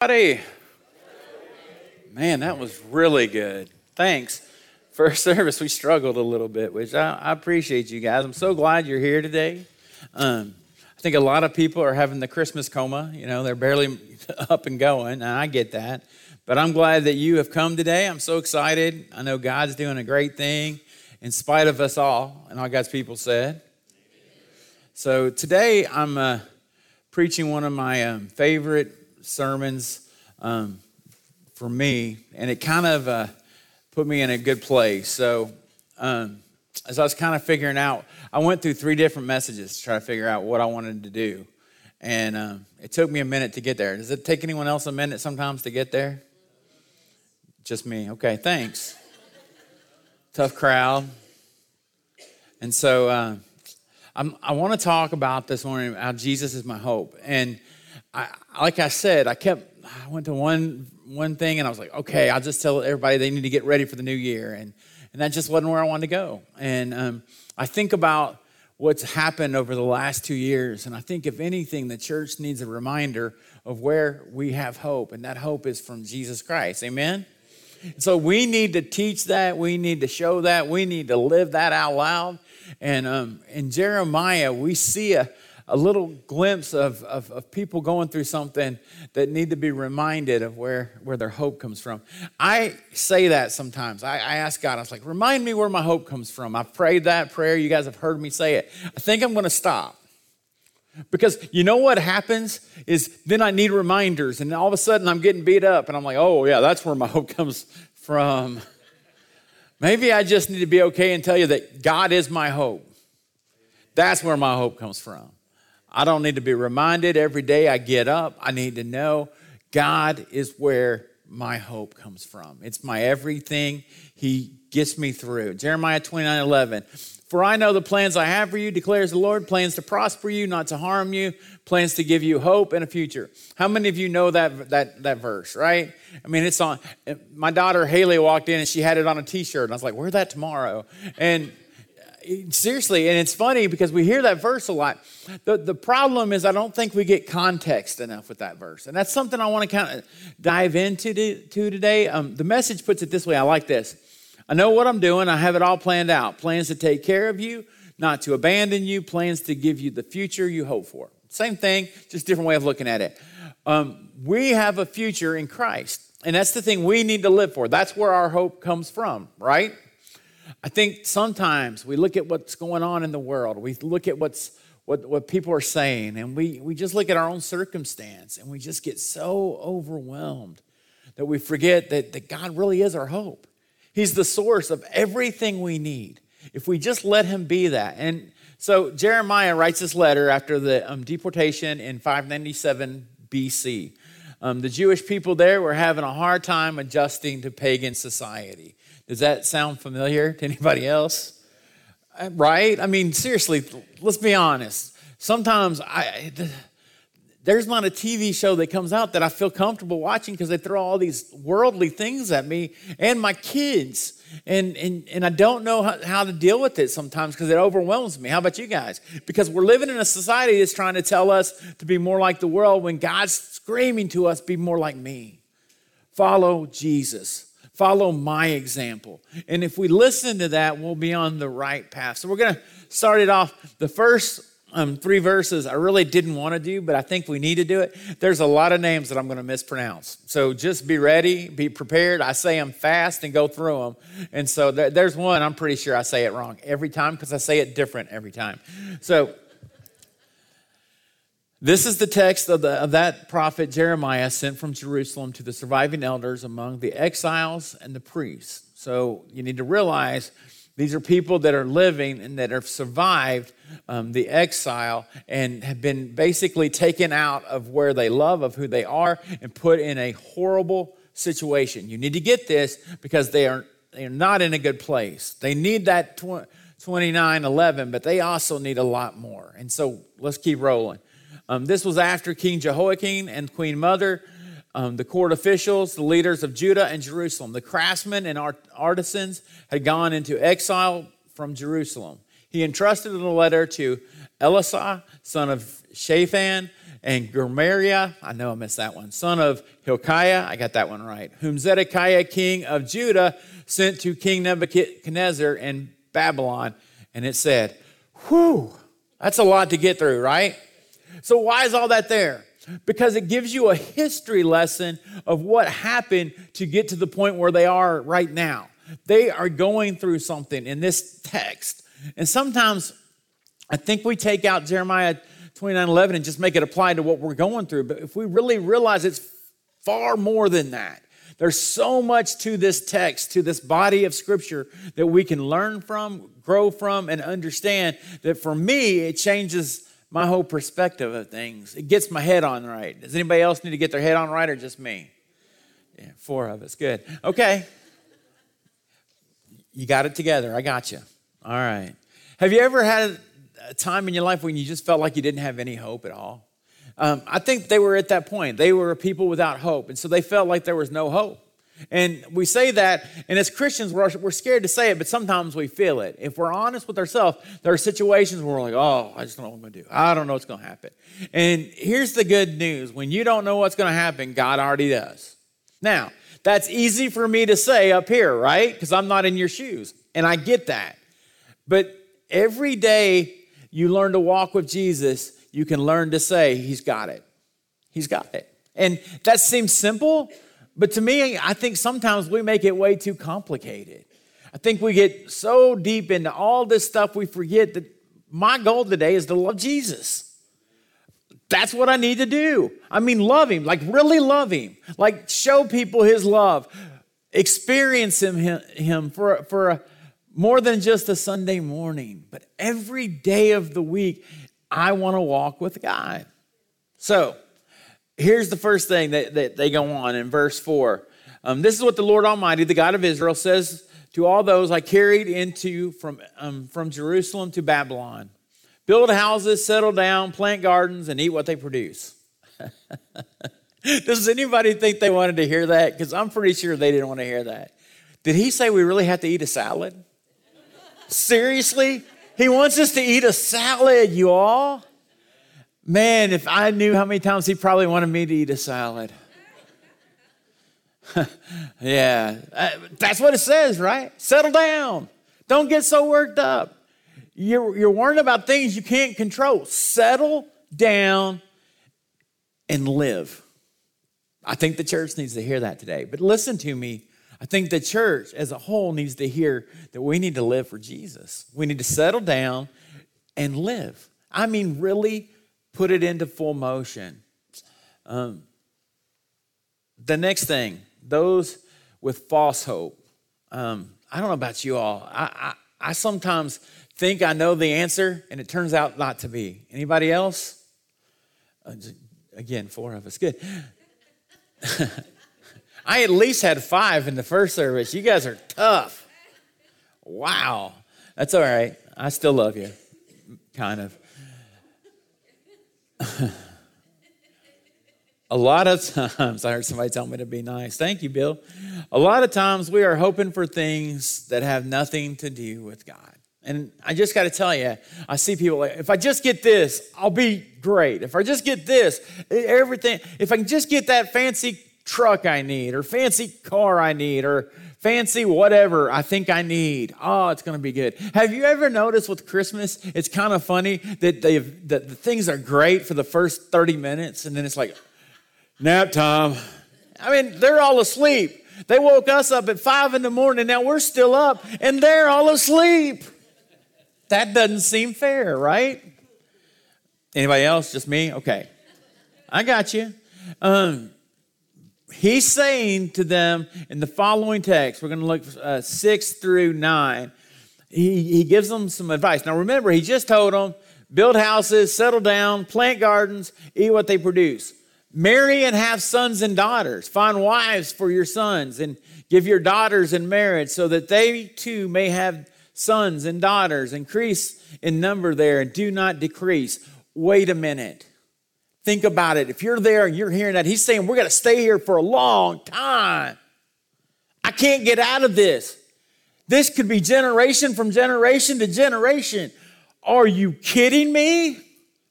Buddy. Man, that was really good. Thanks. First service, we struggled a little bit, which I, I appreciate you guys. I'm so glad you're here today. Um, I think a lot of people are having the Christmas coma. You know, they're barely up and going, and I get that. But I'm glad that you have come today. I'm so excited. I know God's doing a great thing in spite of us all, and all God's people said. So today I'm uh, preaching one of my um, favorite sermons um, for me, and it kind of uh, put me in a good place. So, um, as I was kind of figuring out, I went through three different messages to try to figure out what I wanted to do. And um, it took me a minute to get there. Does it take anyone else a minute sometimes to get there? Just me. Okay, thanks. Tough crowd. And so uh, i want to talk about this morning how Jesus is my hope. And I, like I said, I kept, I went to one, one thing and I was like, okay, I'll just tell everybody they need to get ready for the new year. And, and that just wasn't where I wanted to go. And um, I think about what's happened over the last two years. And I think, if anything, the church needs a reminder of where we have hope. And that hope is from Jesus Christ. Amen? So we need to teach that. We need to show that. We need to live that out loud. And um, in Jeremiah, we see a, a little glimpse of, of, of, people going through something that need to be reminded of where, where their hope comes from. I say that sometimes. I, I ask God, I was like, remind me where my hope comes from. I've prayed that prayer. You guys have heard me say it. I think I'm going to stop. Because you know what happens is then I need reminders, and all of a sudden I'm getting beat up, and I'm like, oh, yeah, that's where my hope comes from. Maybe I just need to be okay and tell you that God is my hope. That's where my hope comes from. I don't need to be reminded every day I get up. I need to know God is where my hope comes from. It's my everything. He gets me through. Jeremiah 29 11. For I know the plans I have for you, declares the Lord plans to prosper you, not to harm you, plans to give you hope and a future. How many of you know that, that, that verse, right? I mean, it's on. My daughter Haley walked in and she had it on a t shirt. And I was like, wear that tomorrow. And seriously, and it's funny because we hear that verse a lot. The, the problem is, I don't think we get context enough with that verse. And that's something I want to kind of dive into to today. Um, the message puts it this way I like this. I know what I'm doing, I have it all planned out. Plans to take care of you, not to abandon you, plans to give you the future you hope for. Same thing, just different way of looking at it. Um, we have a future in Christ. And that's the thing we need to live for. That's where our hope comes from, right? I think sometimes we look at what's going on in the world, we look at what's what, what people are saying, and we, we just look at our own circumstance and we just get so overwhelmed that we forget that, that God really is our hope. He's the source of everything we need. If we just let Him be that. And so Jeremiah writes this letter after the um, deportation in 597 BC. Um, the Jewish people there were having a hard time adjusting to pagan society. Does that sound familiar to anybody else? Uh, right? I mean, seriously, let's be honest. Sometimes I, there's not a TV show that comes out that I feel comfortable watching because they throw all these worldly things at me and my kids. And, and, and I don't know how, how to deal with it sometimes because it overwhelms me. How about you guys? Because we're living in a society that's trying to tell us to be more like the world when God's screaming to us, be more like me. Follow Jesus follow my example. And if we listen to that, we'll be on the right path. So we're going to start it off. The first um, three verses I really didn't want to do, but I think we need to do it. There's a lot of names that I'm going to mispronounce. So just be ready, be prepared. I say them fast and go through them. And so there's one I'm pretty sure I say it wrong every time because I say it different every time. So this is the text of, the, of, that prophet Jeremiah sent from Jerusalem to the surviving elders among the exiles and the priests. So you need to realize these are people that are living and that have survived um, the exile and have been basically taken out of where they love, of who they are, and put in a horrible situation. You need to get this because they are, they are not in a good place. They need that 29 11, but they also need a lot more. And so let's keep rolling. Um, this was after King Jehoiakim and Queen Mother, um, the court officials, the leaders of Judah and Jerusalem. The craftsmen and art- artisans had gone into exile from Jerusalem. He entrusted the letter to Elasah, son of Shaphan, and Gemariah, I know I missed that one, son of Hilkiah, I got that one right, whom Zedekiah, king of Judah, sent to King Nebuchadnezzar in Babylon. And it said, Whew, that's a lot to get through, right? So, why is all that there? Because it gives you a history lesson of what happened to get to the point where they are right now. They are going through something in this text. And sometimes I think we take out Jeremiah 29 11 and just make it apply to what we're going through. But if we really realize it's far more than that, there's so much to this text, to this body of scripture that we can learn from, grow from, and understand that for me, it changes my whole perspective of things. It gets my head on right. Does anybody else need to get their head on right or just me? Yeah, four of us. Good. Okay. You got it together. I got you. All right. Have you ever had a time in your life when you just felt like you didn't have any hope at all? Um, I think they were at that point. They were people without hope. And so they felt like there was no hope. And we say that, and as Christians, we're, we're scared to say it, but sometimes we feel it. If we're honest with ourselves, there are situations where we're like, oh, I just don't know what I'm going to do. I don't know what's going to happen. And here's the good news when you don't know what's going to happen, God already does. Now, that's easy for me to say up here, right? Because I'm not in your shoes, and I get that. But every day you learn to walk with Jesus, you can learn to say, He's got it. He's got it. And that seems simple, but to me, I think sometimes we make it way too complicated. I think we get so deep into all this stuff, we forget that my goal today is to love Jesus. That's what I need to do. I mean, love him, like really love him, like show people his love, experience him, him for, for a, more than just a Sunday morning, but every day of the week. I want to walk with God. So here's the first thing that, that they go on in verse 4. Um, this is what the Lord Almighty, the God of Israel, says to all those I carried into from, um, from Jerusalem to Babylon build houses, settle down, plant gardens, and eat what they produce. Does anybody think they wanted to hear that? Because I'm pretty sure they didn't want to hear that. Did he say we really have to eat a salad? Seriously? He wants us to eat a salad, you all. Man, if I knew how many times he probably wanted me to eat a salad. yeah, uh, that's what it says, right? Settle down. Don't get so worked up. You're, you're worrying about things you can't control. Settle down and live. I think the church needs to hear that today. But listen to me I think the church as a whole needs to hear that we need to live for Jesus. We need to settle down and live. I mean, really put it into full motion. Um, the next thing, those with false hope. Um, I don't know about you all. I, I, I sometimes think I know the answer, and it turns out not to be. Anybody else? Uh, again, four of us. Good. I at least had five in the first service. You guys are tough. Wow. That's all right. I still love you, kind of. A lot of times, I heard somebody tell me to be nice. Thank you, Bill. A lot of times we are hoping for things that have nothing to do with God. And I just got to tell you, I see people like, if I just get this, I'll be great. If I just get this, everything, if I can just get that fancy truck I need, or fancy car I need, or fancy whatever I think I need. Oh, it's going to be good. Have you ever noticed with Christmas, it's kind of funny that, that the things are great for the first 30 minutes, and then it's like, nap time. I mean, they're all asleep. They woke us up at five in the morning. Now we're still up, and they're all asleep. That doesn't seem fair, right? Anybody else? Just me? Okay. I got you. Um, he's saying to them in the following text, we're going to look uh, 6 through 9. He, he gives them some advice. Now remember, he just told them build houses, settle down, plant gardens, eat what they produce. Marry and have sons and daughters. Find wives for your sons and give your daughters in marriage so that they too may have sons and daughters. Increase in number there and do not decrease. Wait a minute. Think about it. If you're there and you're hearing that, he's saying, We're going to stay here for a long time. I can't get out of this. This could be generation from generation to generation. Are you kidding me?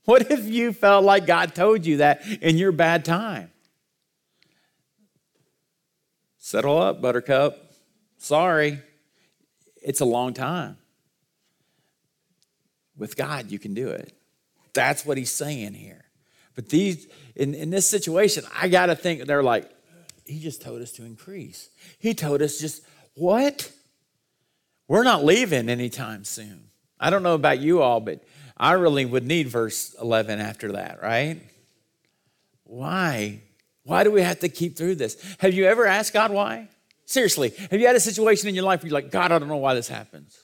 What if you felt like God told you that in your bad time? Settle up, buttercup. Sorry. It's a long time. With God, you can do it. That's what he's saying here. But these in, in this situation, I gotta think they're like, he just told us to increase. He told us just what? We're not leaving anytime soon. I don't know about you all, but I really would need verse 11 after that, right? Why? Why do we have to keep through this? Have you ever asked God why? Seriously, have you had a situation in your life where you're like, God, I don't know why this happens?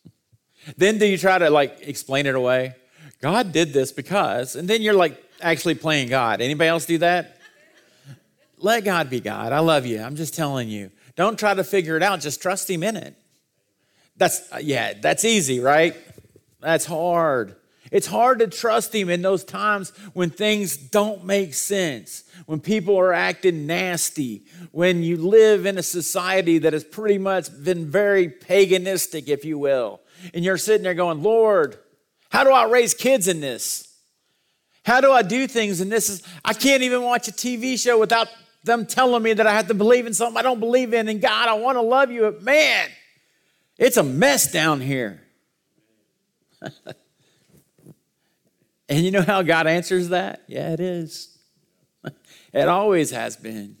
then do you try to like explain it away? God did this because, and then you're like actually playing God. Anybody else do that? Let God be God. I love you. I'm just telling you. Don't try to figure it out. Just trust Him in it. That's, uh, yeah, that's easy, right? That's hard. It's hard to trust Him in those times when things don't make sense, when people are acting nasty, when you live in a society that has pretty much been very paganistic, if you will. And you're sitting there going, Lord, how do I raise kids in this? How do I do things And this? Is, I can't even watch a TV show without them telling me that I have to believe in something I don't believe in. And God, I want to love you. But Man, it's a mess down here. and you know how God answers that? Yeah, it is. it always has been.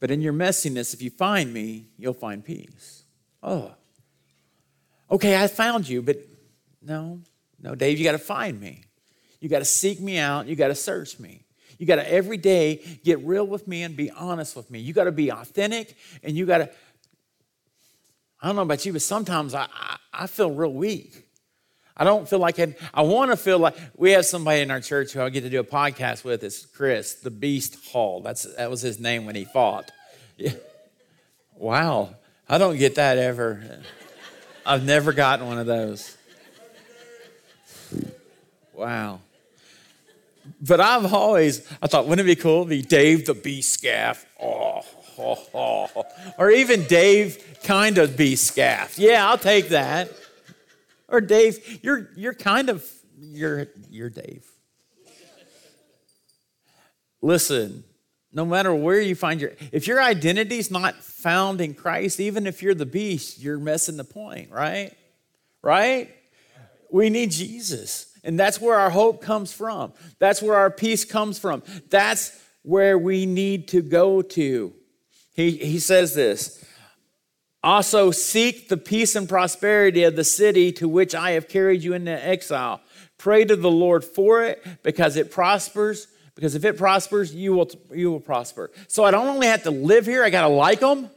But in your messiness, if you find me, you'll find peace. Oh, okay, I found you, but no, no, Dave, you got to find me. You got to seek me out. You got to search me. You got to every day get real with me and be honest with me. You got to be authentic and you got to I don't know about you, but sometimes I, I, I feel real weak. I don't feel like I, I want to feel like we have somebody in our church who I get to do a podcast with. It's Chris, the Beast Hall. That's that was his name when he fought. Yeah. Wow, I don't get that ever. I've never gotten one of those. Wow. But I've always I thought, wouldn't it be cool to be Dave the Beast Scaff? Oh, oh, oh. Or even Dave kind of be scaffed. Yeah, I'll take that. Or Dave, you're you're kind of you're you're Dave. Listen, no matter where you find your if your identity's not found in Christ, even if you're the beast, you're missing the point, right? Right? We need Jesus. And that's where our hope comes from. That's where our peace comes from. That's where we need to go to. He, he says this also, seek the peace and prosperity of the city to which I have carried you into exile. Pray to the Lord for it because it prospers. Because if it prospers, you will, you will prosper. So I don't only have to live here, I got to like them.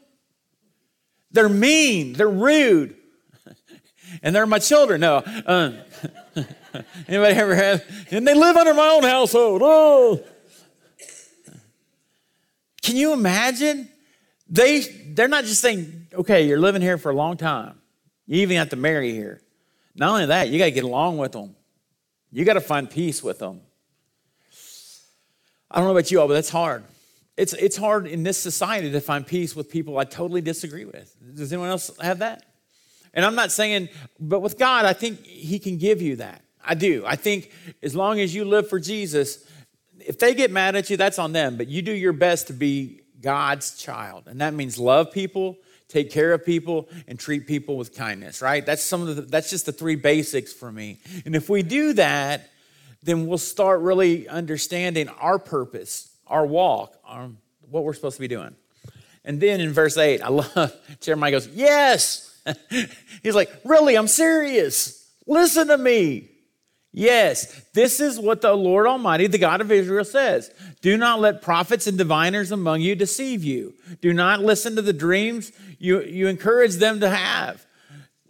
They're mean, they're rude, and they're my children. No. Uh, anybody ever had? And they live under my own household. Oh. Can you imagine? They, they're not just saying, okay, you're living here for a long time. You even have to marry here. Not only that, you got to get along with them. You got to find peace with them. I don't know about you all, but that's hard. It's, it's hard in this society to find peace with people I totally disagree with. Does anyone else have that? And I'm not saying, but with God, I think He can give you that. I do. I think as long as you live for Jesus, if they get mad at you, that's on them, but you do your best to be God's child. And that means love people, take care of people, and treat people with kindness, right? That's some of the, that's just the three basics for me. And if we do that, then we'll start really understanding our purpose, our walk, our, what we're supposed to be doing. And then in verse 8, I love, Jeremiah goes, Yes. He's like, Really, I'm serious. Listen to me. Yes, this is what the Lord Almighty, the God of Israel, says. Do not let prophets and diviners among you deceive you. Do not listen to the dreams you, you encourage them to have.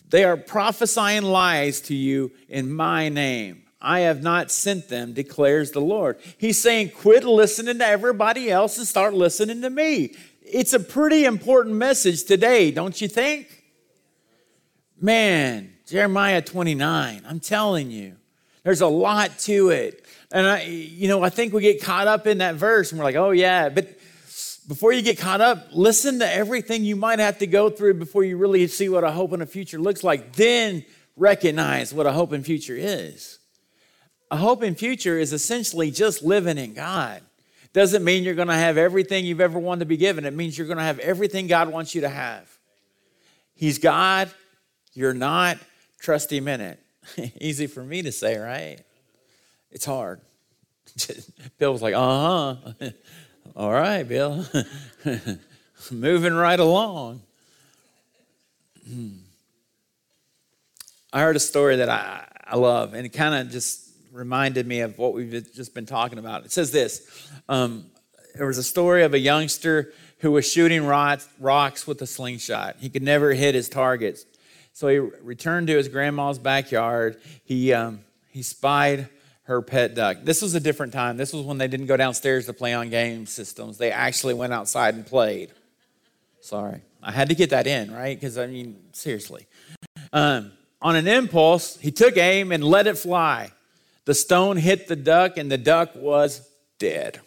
They are prophesying lies to you in my name. I have not sent them, declares the Lord. He's saying, quit listening to everybody else and start listening to me. It's a pretty important message today, don't you think? Man, Jeremiah 29, I'm telling you. There's a lot to it. And I, you know, I think we get caught up in that verse and we're like, oh yeah, but before you get caught up, listen to everything you might have to go through before you really see what a hope and a future looks like. Then recognize what a hope and future is. A hope in future is essentially just living in God. Doesn't mean you're going to have everything you've ever wanted to be given. It means you're going to have everything God wants you to have. He's God, you're not. Trust Him in it. Easy for me to say, right? It's hard. Bill was like, uh huh. All right, Bill. Moving right along. I heard a story that I, I love, and it kind of just reminded me of what we've just been talking about. It says this um, There was a story of a youngster who was shooting rocks, rocks with a slingshot. He could never hit his targets. So he returned to his grandma's backyard. He, um, he spied her pet duck. This was a different time. This was when they didn't go downstairs to play on game systems. They actually went outside and played. Sorry. I had to get that in, right? Because, I mean, seriously. Um, on an impulse, he took aim and let it fly. The stone hit the duck, and the duck was dead.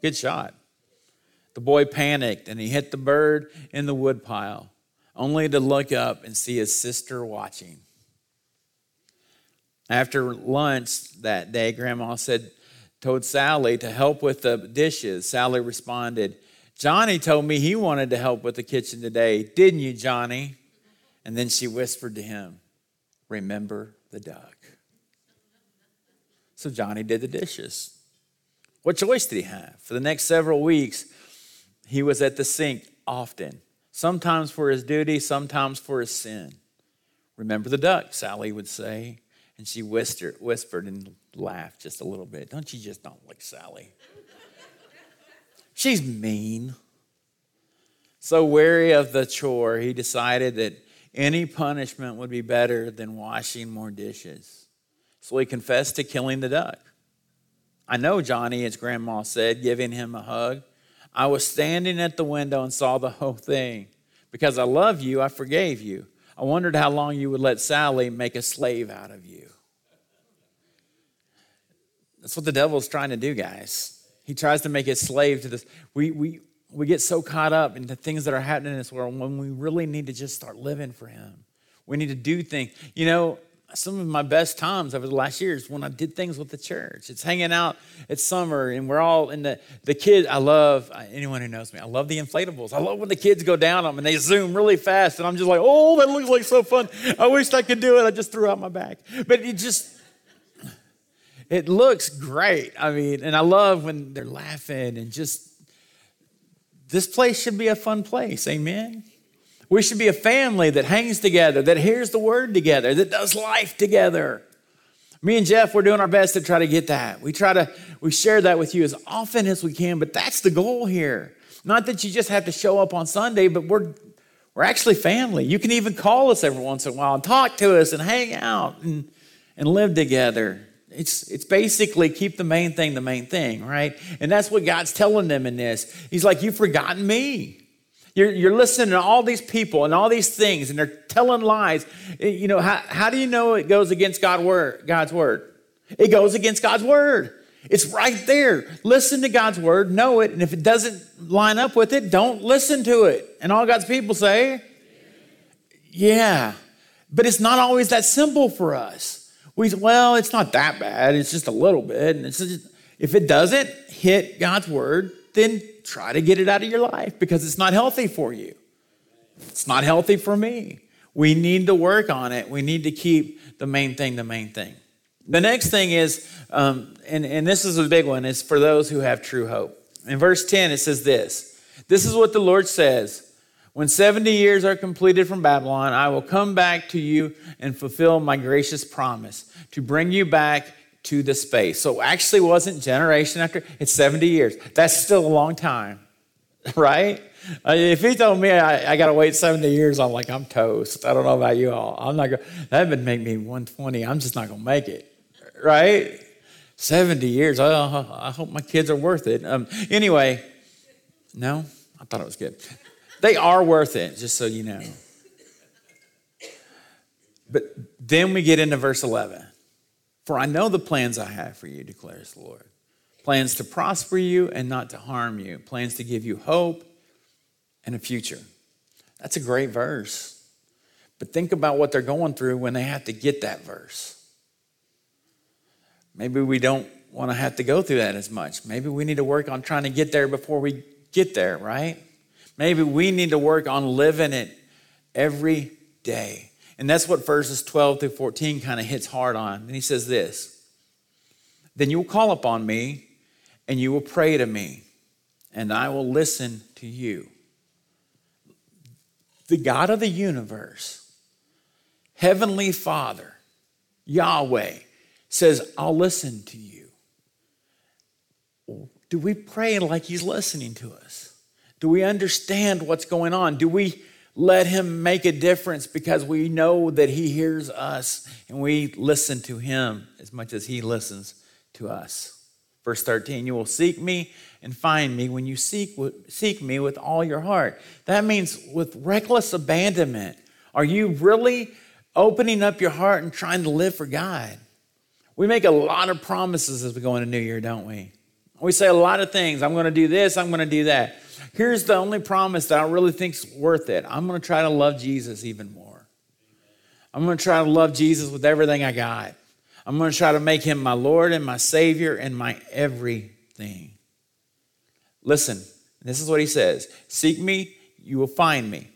Good shot. The boy panicked and he hit the bird in the woodpile, only to look up and see his sister watching. After lunch that day, Grandma said, told Sally to help with the dishes. Sally responded, Johnny told me he wanted to help with the kitchen today. Didn't you, Johnny? And then she whispered to him, Remember the duck. So Johnny did the dishes. What choice did he have? For the next several weeks, he was at the sink often, sometimes for his duty, sometimes for his sin. Remember the duck, Sally would say. And she whispered, whispered and laughed just a little bit. Don't you just don't like Sally? She's mean. So weary of the chore, he decided that any punishment would be better than washing more dishes. So he confessed to killing the duck. I know, Johnny, his grandma said, giving him a hug. I was standing at the window and saw the whole thing. Because I love you, I forgave you. I wondered how long you would let Sally make a slave out of you. That's what the devil's trying to do, guys. He tries to make a slave to this. We, we, we get so caught up in the things that are happening in this world when we really need to just start living for Him. We need to do things. You know, some of my best times over the last years when I did things with the church. It's hanging out. It's summer, and we're all in the the kids. I love uh, anyone who knows me. I love the inflatables. I love when the kids go down them and they zoom really fast, and I'm just like, oh, that looks like so fun. I wish I could do it. I just threw out my back, but it just it looks great. I mean, and I love when they're laughing and just this place should be a fun place. Amen. We should be a family that hangs together, that hears the word together, that does life together. Me and Jeff, we're doing our best to try to get that. We try to, we share that with you as often as we can, but that's the goal here. Not that you just have to show up on Sunday, but we're, we're actually family. You can even call us every once in a while and talk to us and hang out and, and live together. It's, it's basically keep the main thing the main thing, right? And that's what God's telling them in this. He's like, You've forgotten me. You're, you're listening to all these people and all these things, and they're telling lies. Eh, you know, how, how do you know it goes against God word, God's word? It goes against God's word. It's right there. Listen to God's word, know it, and if it doesn't line up with it, don't listen to it. And all God's people say, Yeah. But it's not always that simple for us. We say, well, it's not that bad. It's just a little bit. And just, if it doesn't hit God's word, then try to get it out of your life because it's not healthy for you. It's not healthy for me. We need to work on it. We need to keep the main thing the main thing. The next thing is, um, and, and this is a big one, is for those who have true hope. In verse 10, it says this This is what the Lord says when 70 years are completed from Babylon, I will come back to you and fulfill my gracious promise to bring you back to the space. So actually wasn't generation after, it's 70 years. That's still a long time, right? Uh, if he told me I, I got to wait 70 years, I'm like, I'm toast. I don't know about you all. I'm not going to, that would make me 120. I'm just not going to make it, right? 70 years. Oh, I hope my kids are worth it. Um, anyway, no, I thought it was good. They are worth it, just so you know. But then we get into verse 11. For I know the plans I have for you, declares the Lord. Plans to prosper you and not to harm you, plans to give you hope and a future. That's a great verse. But think about what they're going through when they have to get that verse. maybe we don't want to have to go through that as much. Maybe we need to work on trying to get there before we get there, right? Maybe we need to work on living it every day. And that's what verses 12 through 14 kind of hits hard on. And he says this Then you will call upon me, and you will pray to me, and I will listen to you. The God of the universe, Heavenly Father, Yahweh, says, I'll listen to you. Do we pray like He's listening to us? Do we understand what's going on? Do we let Him make a difference because we know that He hears us and we listen to Him as much as He listens to us? Verse 13, you will seek me and find me when you seek, seek me with all your heart. That means with reckless abandonment. Are you really opening up your heart and trying to live for God? We make a lot of promises as we go into New Year, don't we? We say a lot of things. I'm going to do this, I'm going to do that. Here's the only promise that I really think's worth it. I'm going to try to love Jesus even more. I'm going to try to love Jesus with everything I got. I'm going to try to make him my Lord and my Savior and my everything. Listen, this is what he says Seek me, you will find me.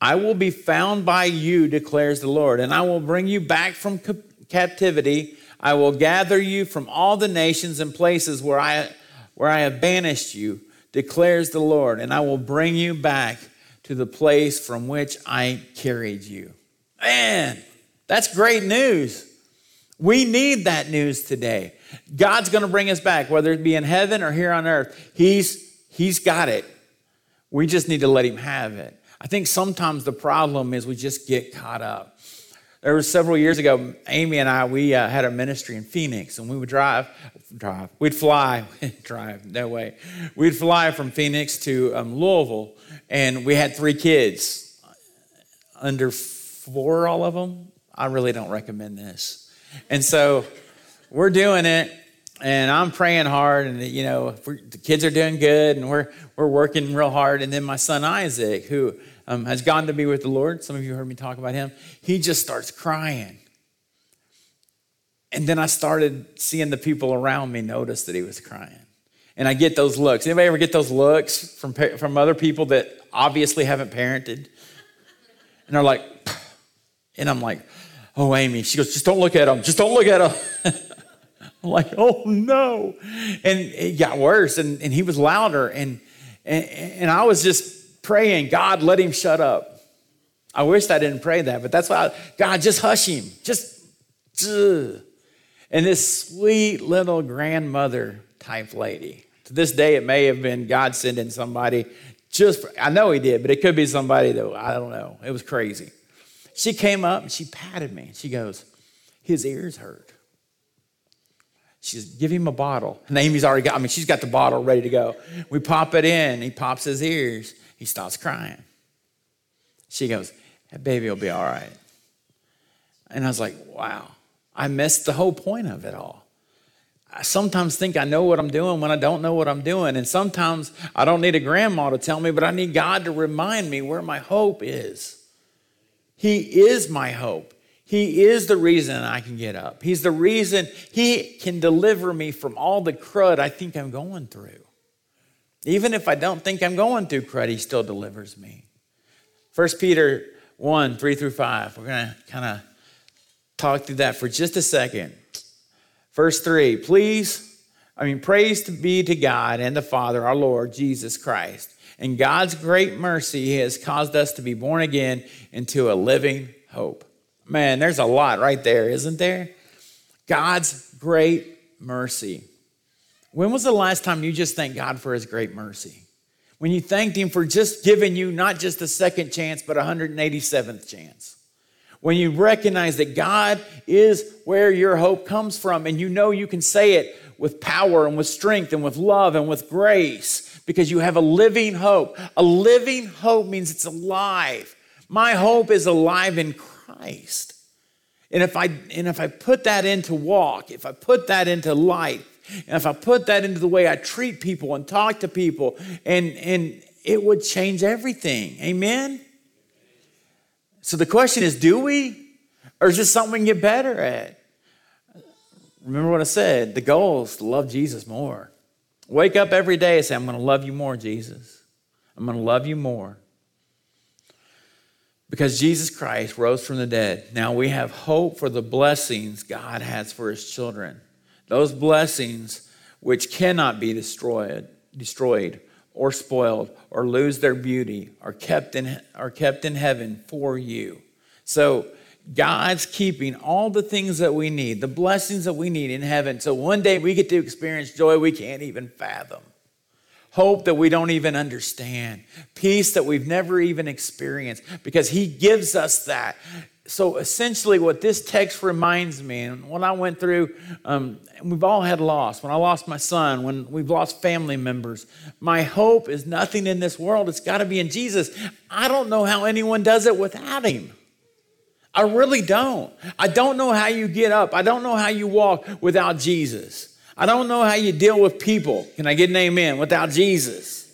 I will be found by you, declares the Lord, and I will bring you back from captivity I will gather you from all the nations and places where I, where I have banished you, declares the Lord, and I will bring you back to the place from which I carried you. Man, that's great news. We need that news today. God's going to bring us back, whether it be in heaven or here on earth. He's, he's got it. We just need to let Him have it. I think sometimes the problem is we just get caught up. There was several years ago, Amy and I, we uh, had a ministry in Phoenix, and we would drive, drive, we'd fly, drive, no way. We'd fly from Phoenix to um, Louisville, and we had three kids, under four, all of them. I really don't recommend this. And so we're doing it, and I'm praying hard, and you know, the kids are doing good, and we're we're working real hard. And then my son Isaac, who um, has gone to be with the Lord. Some of you heard me talk about him. He just starts crying. And then I started seeing the people around me notice that he was crying. And I get those looks. Anybody ever get those looks from, from other people that obviously haven't parented? And they're like, and I'm like, oh, Amy. She goes, just don't look at him. Just don't look at him. I'm like, oh no. And it got worse. And, and he was louder. And, and, and I was just praying, God, let him shut up. I wish I didn't pray that, but that's why, I, God, just hush him. Just, ugh. and this sweet little grandmother type lady. To this day, it may have been God sending somebody just, for, I know he did, but it could be somebody that, I don't know. It was crazy. She came up and she patted me. She goes, his ears hurt. She says, give him a bottle. And Amy's already got, I mean, she's got the bottle ready to go. We pop it in. He pops his ears. He starts crying. She goes, baby will be all right. And I was like, wow, I missed the whole point of it all. I sometimes think I know what I'm doing when I don't know what I'm doing. And sometimes I don't need a grandma to tell me, but I need God to remind me where my hope is. He is my hope. He is the reason I can get up. He's the reason He can deliver me from all the crud I think I'm going through. Even if I don't think I'm going through crud, he still delivers me. 1 Peter 1 3 through 5. We're going to kind of talk through that for just a second. Verse 3 Please, I mean, praise to be to God and the Father, our Lord Jesus Christ. In God's great mercy, has caused us to be born again into a living hope. Man, there's a lot right there, isn't there? God's great mercy. When was the last time you just thanked God for his great mercy? When you thanked him for just giving you not just a second chance, but a 187th chance. When you recognize that God is where your hope comes from, and you know you can say it with power and with strength and with love and with grace because you have a living hope. A living hope means it's alive. My hope is alive in Christ. And if I and if I put that into walk, if I put that into life, and if I put that into the way I treat people and talk to people, and, and it would change everything. Amen? So the question is do we? Or is this something we can get better at? remember what I said the goal is to love Jesus more. Wake up every day and say, I'm going to love you more, Jesus. I'm going to love you more. Because Jesus Christ rose from the dead. Now we have hope for the blessings God has for his children. Those blessings which cannot be destroyed, destroyed or spoiled or lose their beauty are kept in, are kept in heaven for you. So God's keeping all the things that we need, the blessings that we need in heaven. So one day we get to experience joy we can't even fathom, hope that we don't even understand, peace that we've never even experienced because He gives us that. So essentially, what this text reminds me, and what I went through, um, we've all had loss. When I lost my son, when we've lost family members, my hope is nothing in this world. It's got to be in Jesus. I don't know how anyone does it without Him. I really don't. I don't know how you get up. I don't know how you walk without Jesus. I don't know how you deal with people. Can I get an amen? Without Jesus.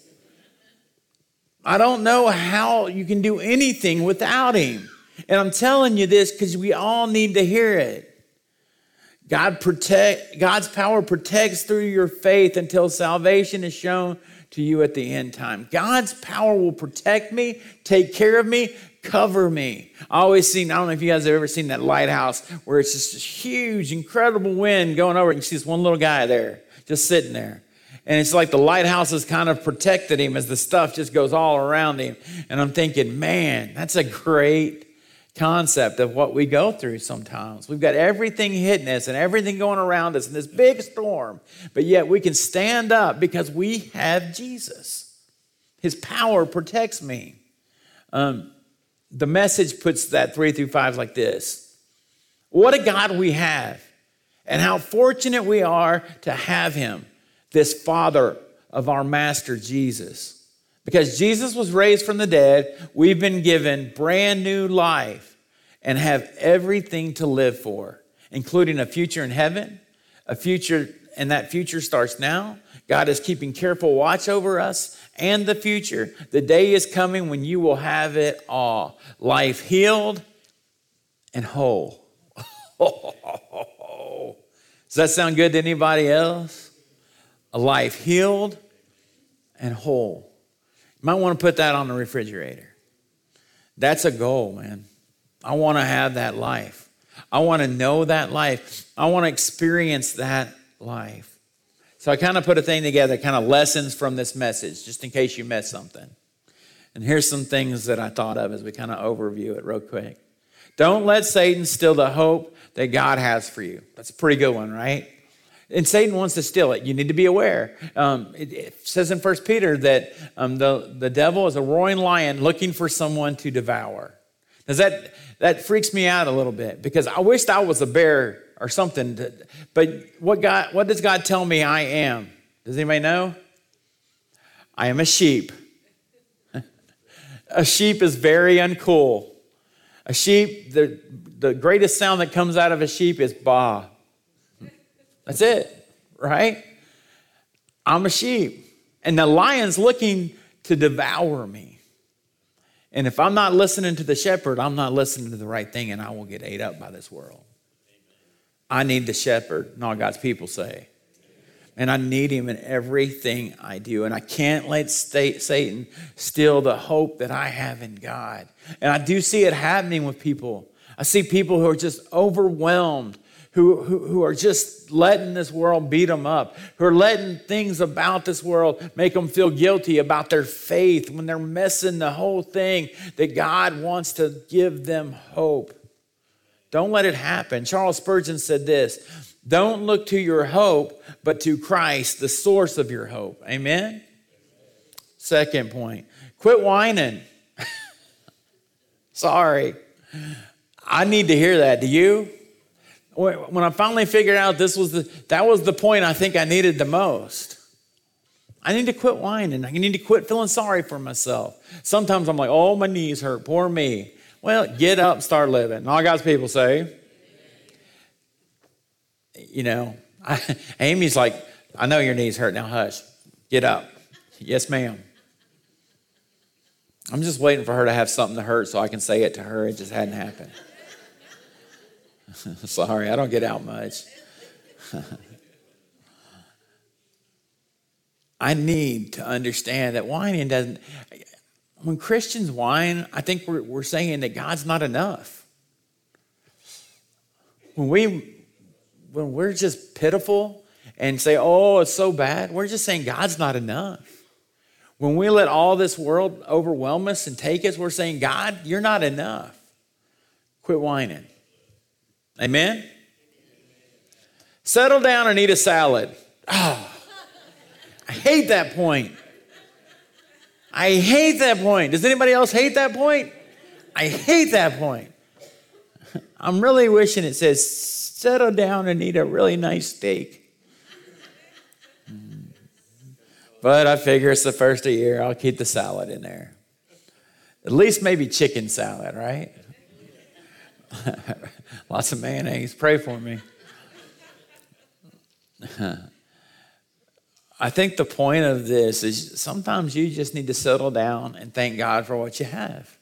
I don't know how you can do anything without Him. And I'm telling you this because we all need to hear it. God protect, God's power protects through your faith until salvation is shown to you at the end time. God's power will protect me, take care of me, cover me. I always seen, I don't know if you guys have ever seen that lighthouse where it's just this huge, incredible wind going over, and you see this one little guy there just sitting there. And it's like the lighthouse has kind of protected him as the stuff just goes all around him. And I'm thinking, man, that's a great concept of what we go through sometimes. We've got everything hitting us and everything going around us in this big storm, but yet we can stand up because we have Jesus. His power protects me. Um, the message puts that three through five like this What a God we have, and how fortunate we are to have Him, this Father of our Master Jesus. Because Jesus was raised from the dead, we've been given brand new life and have everything to live for, including a future in heaven, a future, and that future starts now. God is keeping careful watch over us and the future. The day is coming when you will have it all life healed and whole. Does that sound good to anybody else? A life healed and whole. Might want to put that on the refrigerator. That's a goal, man. I want to have that life. I want to know that life. I want to experience that life. So I kind of put a thing together, kind of lessons from this message, just in case you missed something. And here's some things that I thought of as we kind of overview it real quick. Don't let Satan steal the hope that God has for you. That's a pretty good one, right? And Satan wants to steal it. You need to be aware. Um, it, it, says in First Peter that um, the, the devil is a roaring lion looking for someone to devour. Does that that freaks me out a little bit because I wished I was a bear or something. To, but what God, what does God tell me I am? Does anybody know? I am a sheep. a sheep is very uncool. A sheep, the, the greatest sound that comes out of a sheep is ba. That's it, right? I'm a sheep. And the lion's looking to devour me. And if I'm not listening to the shepherd, I'm not listening to the right thing, and I will get ate up by this world. I need the shepherd, and all God's people say. And I need him in everything I do. And I can't let Satan steal the hope that I have in God. And I do see it happening with people. I see people who are just overwhelmed who, who, who are just letting this world beat them up, who are letting things about this world make them feel guilty about their faith when they're missing the whole thing that God wants to give them hope. Don't let it happen. Charles Spurgeon said this Don't look to your hope, but to Christ, the source of your hope. Amen? Second point quit whining. Sorry. I need to hear that. Do you? When I finally figured out this was the, that was the point I think I needed the most. I need to quit whining. I need to quit feeling sorry for myself. Sometimes I'm like, oh, my knees hurt. Poor me. Well, get up, start living. All God's people say, you know, I, Amy's like, I know your knees hurt. Now hush. Get up. Yes, ma'am. I'm just waiting for her to have something to hurt so I can say it to her. It just hadn't happened. Sorry, I don't get out much. I need to understand that whining doesn't, when Christians whine, I think we're, we're saying that God's not enough. When we when we're just pitiful and say, oh, it's so bad, we're just saying God's not enough. When we let all this world overwhelm us and take us, we're saying, God, you're not enough. Quit whining. Amen? Settle down and eat a salad. Oh, I hate that point. I hate that point. Does anybody else hate that point? I hate that point. I'm really wishing it says, settle down and eat a really nice steak. Mm. But I figure it's the first of the year, I'll keep the salad in there. At least maybe chicken salad, right? Lots of mayonnaise. Pray for me. I think the point of this is sometimes you just need to settle down and thank God for what you have.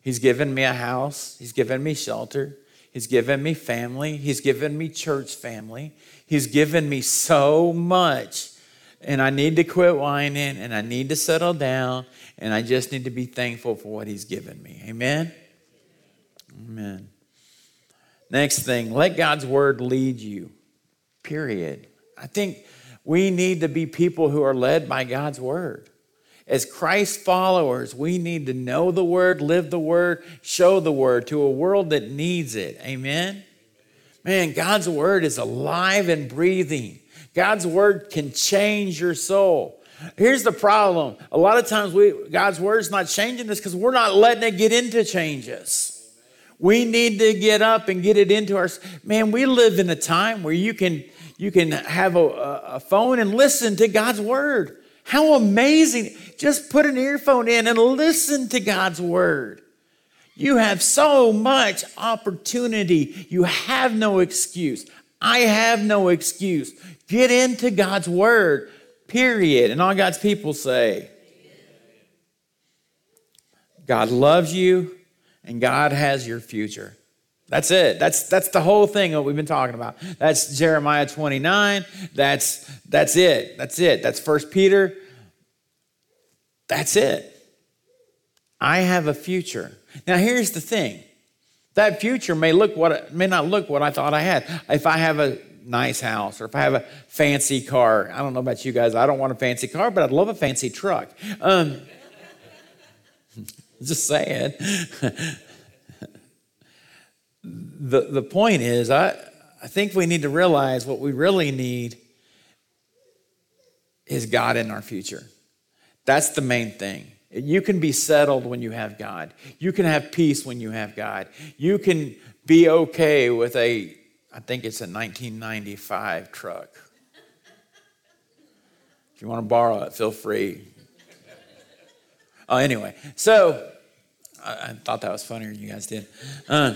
He's given me a house, He's given me shelter, He's given me family, He's given me church family, He's given me so much. And I need to quit whining and I need to settle down and I just need to be thankful for what He's given me. Amen? Amen. Next thing, let God's word lead you. Period. I think we need to be people who are led by God's word. As Christ followers, we need to know the word, live the word, show the word to a world that needs it. Amen? Man, God's word is alive and breathing. God's word can change your soul. Here's the problem. A lot of times we God's word is not changing us because we're not letting it get into changes. We need to get up and get it into our man. We live in a time where you can you can have a, a phone and listen to God's word. How amazing. Just put an earphone in and listen to God's word. You have so much opportunity. You have no excuse. I have no excuse. Get into God's word, period. And all God's people say, God loves you and God has your future. That's it. That's that's the whole thing that we've been talking about. That's Jeremiah 29. That's that's it. That's it. That's First Peter. That's it. I have a future. Now here's the thing. That future may look what may not look what I thought I had. If I have a nice house or if I have a fancy car, I don't know about you guys. I don't want a fancy car, but I'd love a fancy truck. Um, just saying the, the point is, I, I think we need to realize what we really need is God in our future. That's the main thing. You can be settled when you have God. You can have peace when you have God. You can be okay with a, I think it's a 1995 truck. If you want to borrow it, feel free. Oh, anyway, so I, I thought that was funnier than you guys did. Uh,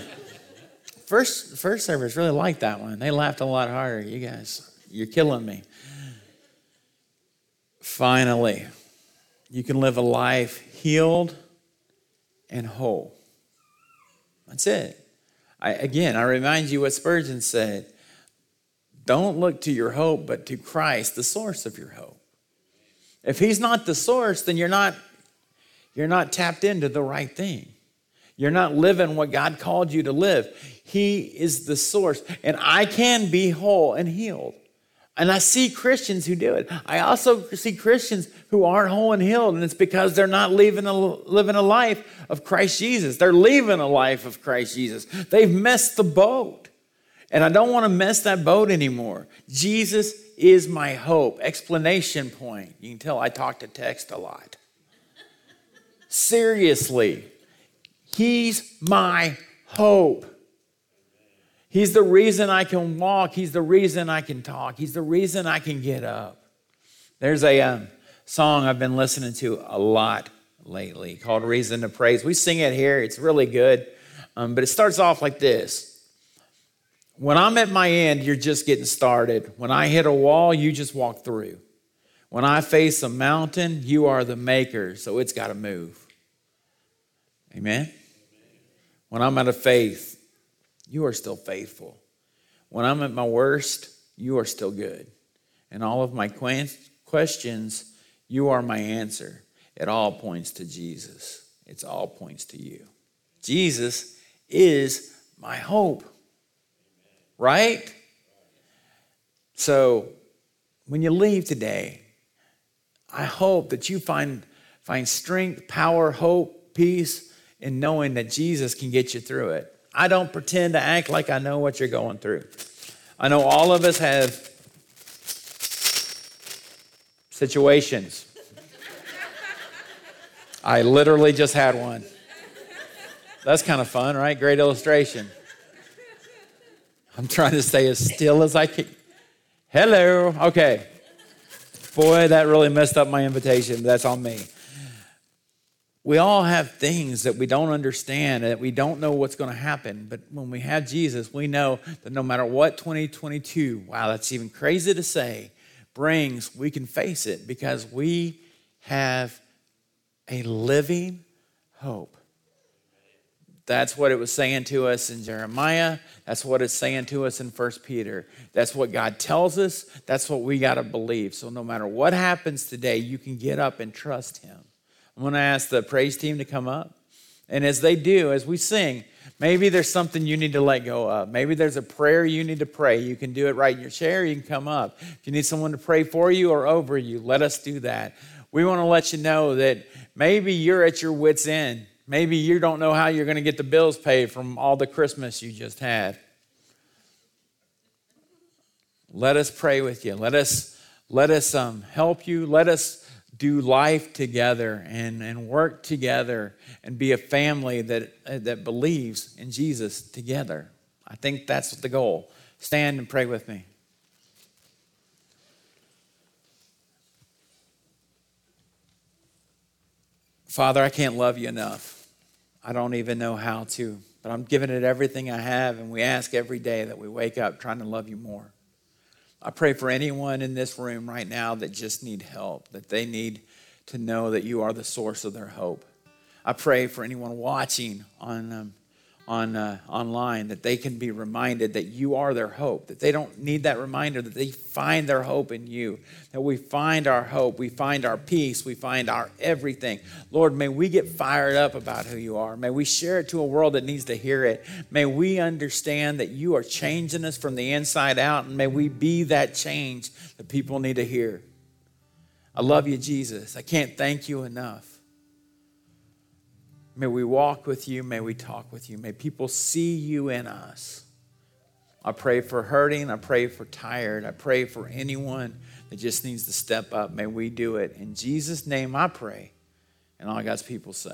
first first service really liked that one. They laughed a lot harder. You guys, you're killing me. Finally, you can live a life healed and whole. That's it. I, again, I remind you what Spurgeon said. Don't look to your hope, but to Christ, the source of your hope. If he's not the source, then you're not you're not tapped into the right thing. You're not living what God called you to live. He is the source. And I can be whole and healed. And I see Christians who do it. I also see Christians who aren't whole and healed, and it's because they're not living a, living a life of Christ Jesus. They're leaving a life of Christ Jesus. They've messed the boat. And I don't want to mess that boat anymore. Jesus is my hope. Explanation point. You can tell I talk to text a lot. Seriously. He's my hope. He's the reason I can walk. He's the reason I can talk. He's the reason I can get up. There's a um, song I've been listening to a lot lately called Reason to Praise. We sing it here, it's really good. Um, but it starts off like this When I'm at my end, you're just getting started. When I hit a wall, you just walk through. When I face a mountain, you are the maker, so it's got to move. Amen? When I'm out of faith, you are still faithful. When I'm at my worst, you are still good. And all of my questions, you are my answer. It all points to Jesus. It's all points to you. Jesus is my hope. Right? So when you leave today, I hope that you find, find strength, power, hope, peace in knowing that Jesus can get you through it. I don't pretend to act like I know what you're going through. I know all of us have situations. I literally just had one. That's kind of fun, right? Great illustration. I'm trying to stay as still as I can. Hello. Okay. Boy, that really messed up my invitation. That's on me. We all have things that we don't understand, that we don't know what's going to happen. But when we have Jesus, we know that no matter what 2022, wow, that's even crazy to say, brings, we can face it because we have a living hope. That's what it was saying to us in Jeremiah. That's what it's saying to us in First Peter. That's what God tells us. That's what we got to believe. So no matter what happens today, you can get up and trust Him. I'm going to ask the praise team to come up. And as they do, as we sing, maybe there's something you need to let go of. Maybe there's a prayer you need to pray. You can do it right in your chair. You can come up. If you need someone to pray for you or over you, let us do that. We want to let you know that maybe you're at your wits' end Maybe you don't know how you're going to get the bills paid from all the Christmas you just had. Let us pray with you. Let us let us um, help you. Let us do life together and, and work together and be a family that, uh, that believes in Jesus together. I think that's the goal. Stand and pray with me. Father, I can't love you enough. I don't even know how to, but I'm giving it everything I have, and we ask every day that we wake up trying to love you more. I pray for anyone in this room right now that just need help, that they need to know that you are the source of their hope. I pray for anyone watching on um, on uh, online that they can be reminded that you are their hope that they don't need that reminder that they find their hope in you that we find our hope we find our peace we find our everything. Lord may we get fired up about who you are. May we share it to a world that needs to hear it. May we understand that you are changing us from the inside out and may we be that change that people need to hear. I love you jesus. I can't thank you enough May we walk with you. May we talk with you. May people see you in us. I pray for hurting. I pray for tired. I pray for anyone that just needs to step up. May we do it. In Jesus' name I pray. And all God's people say.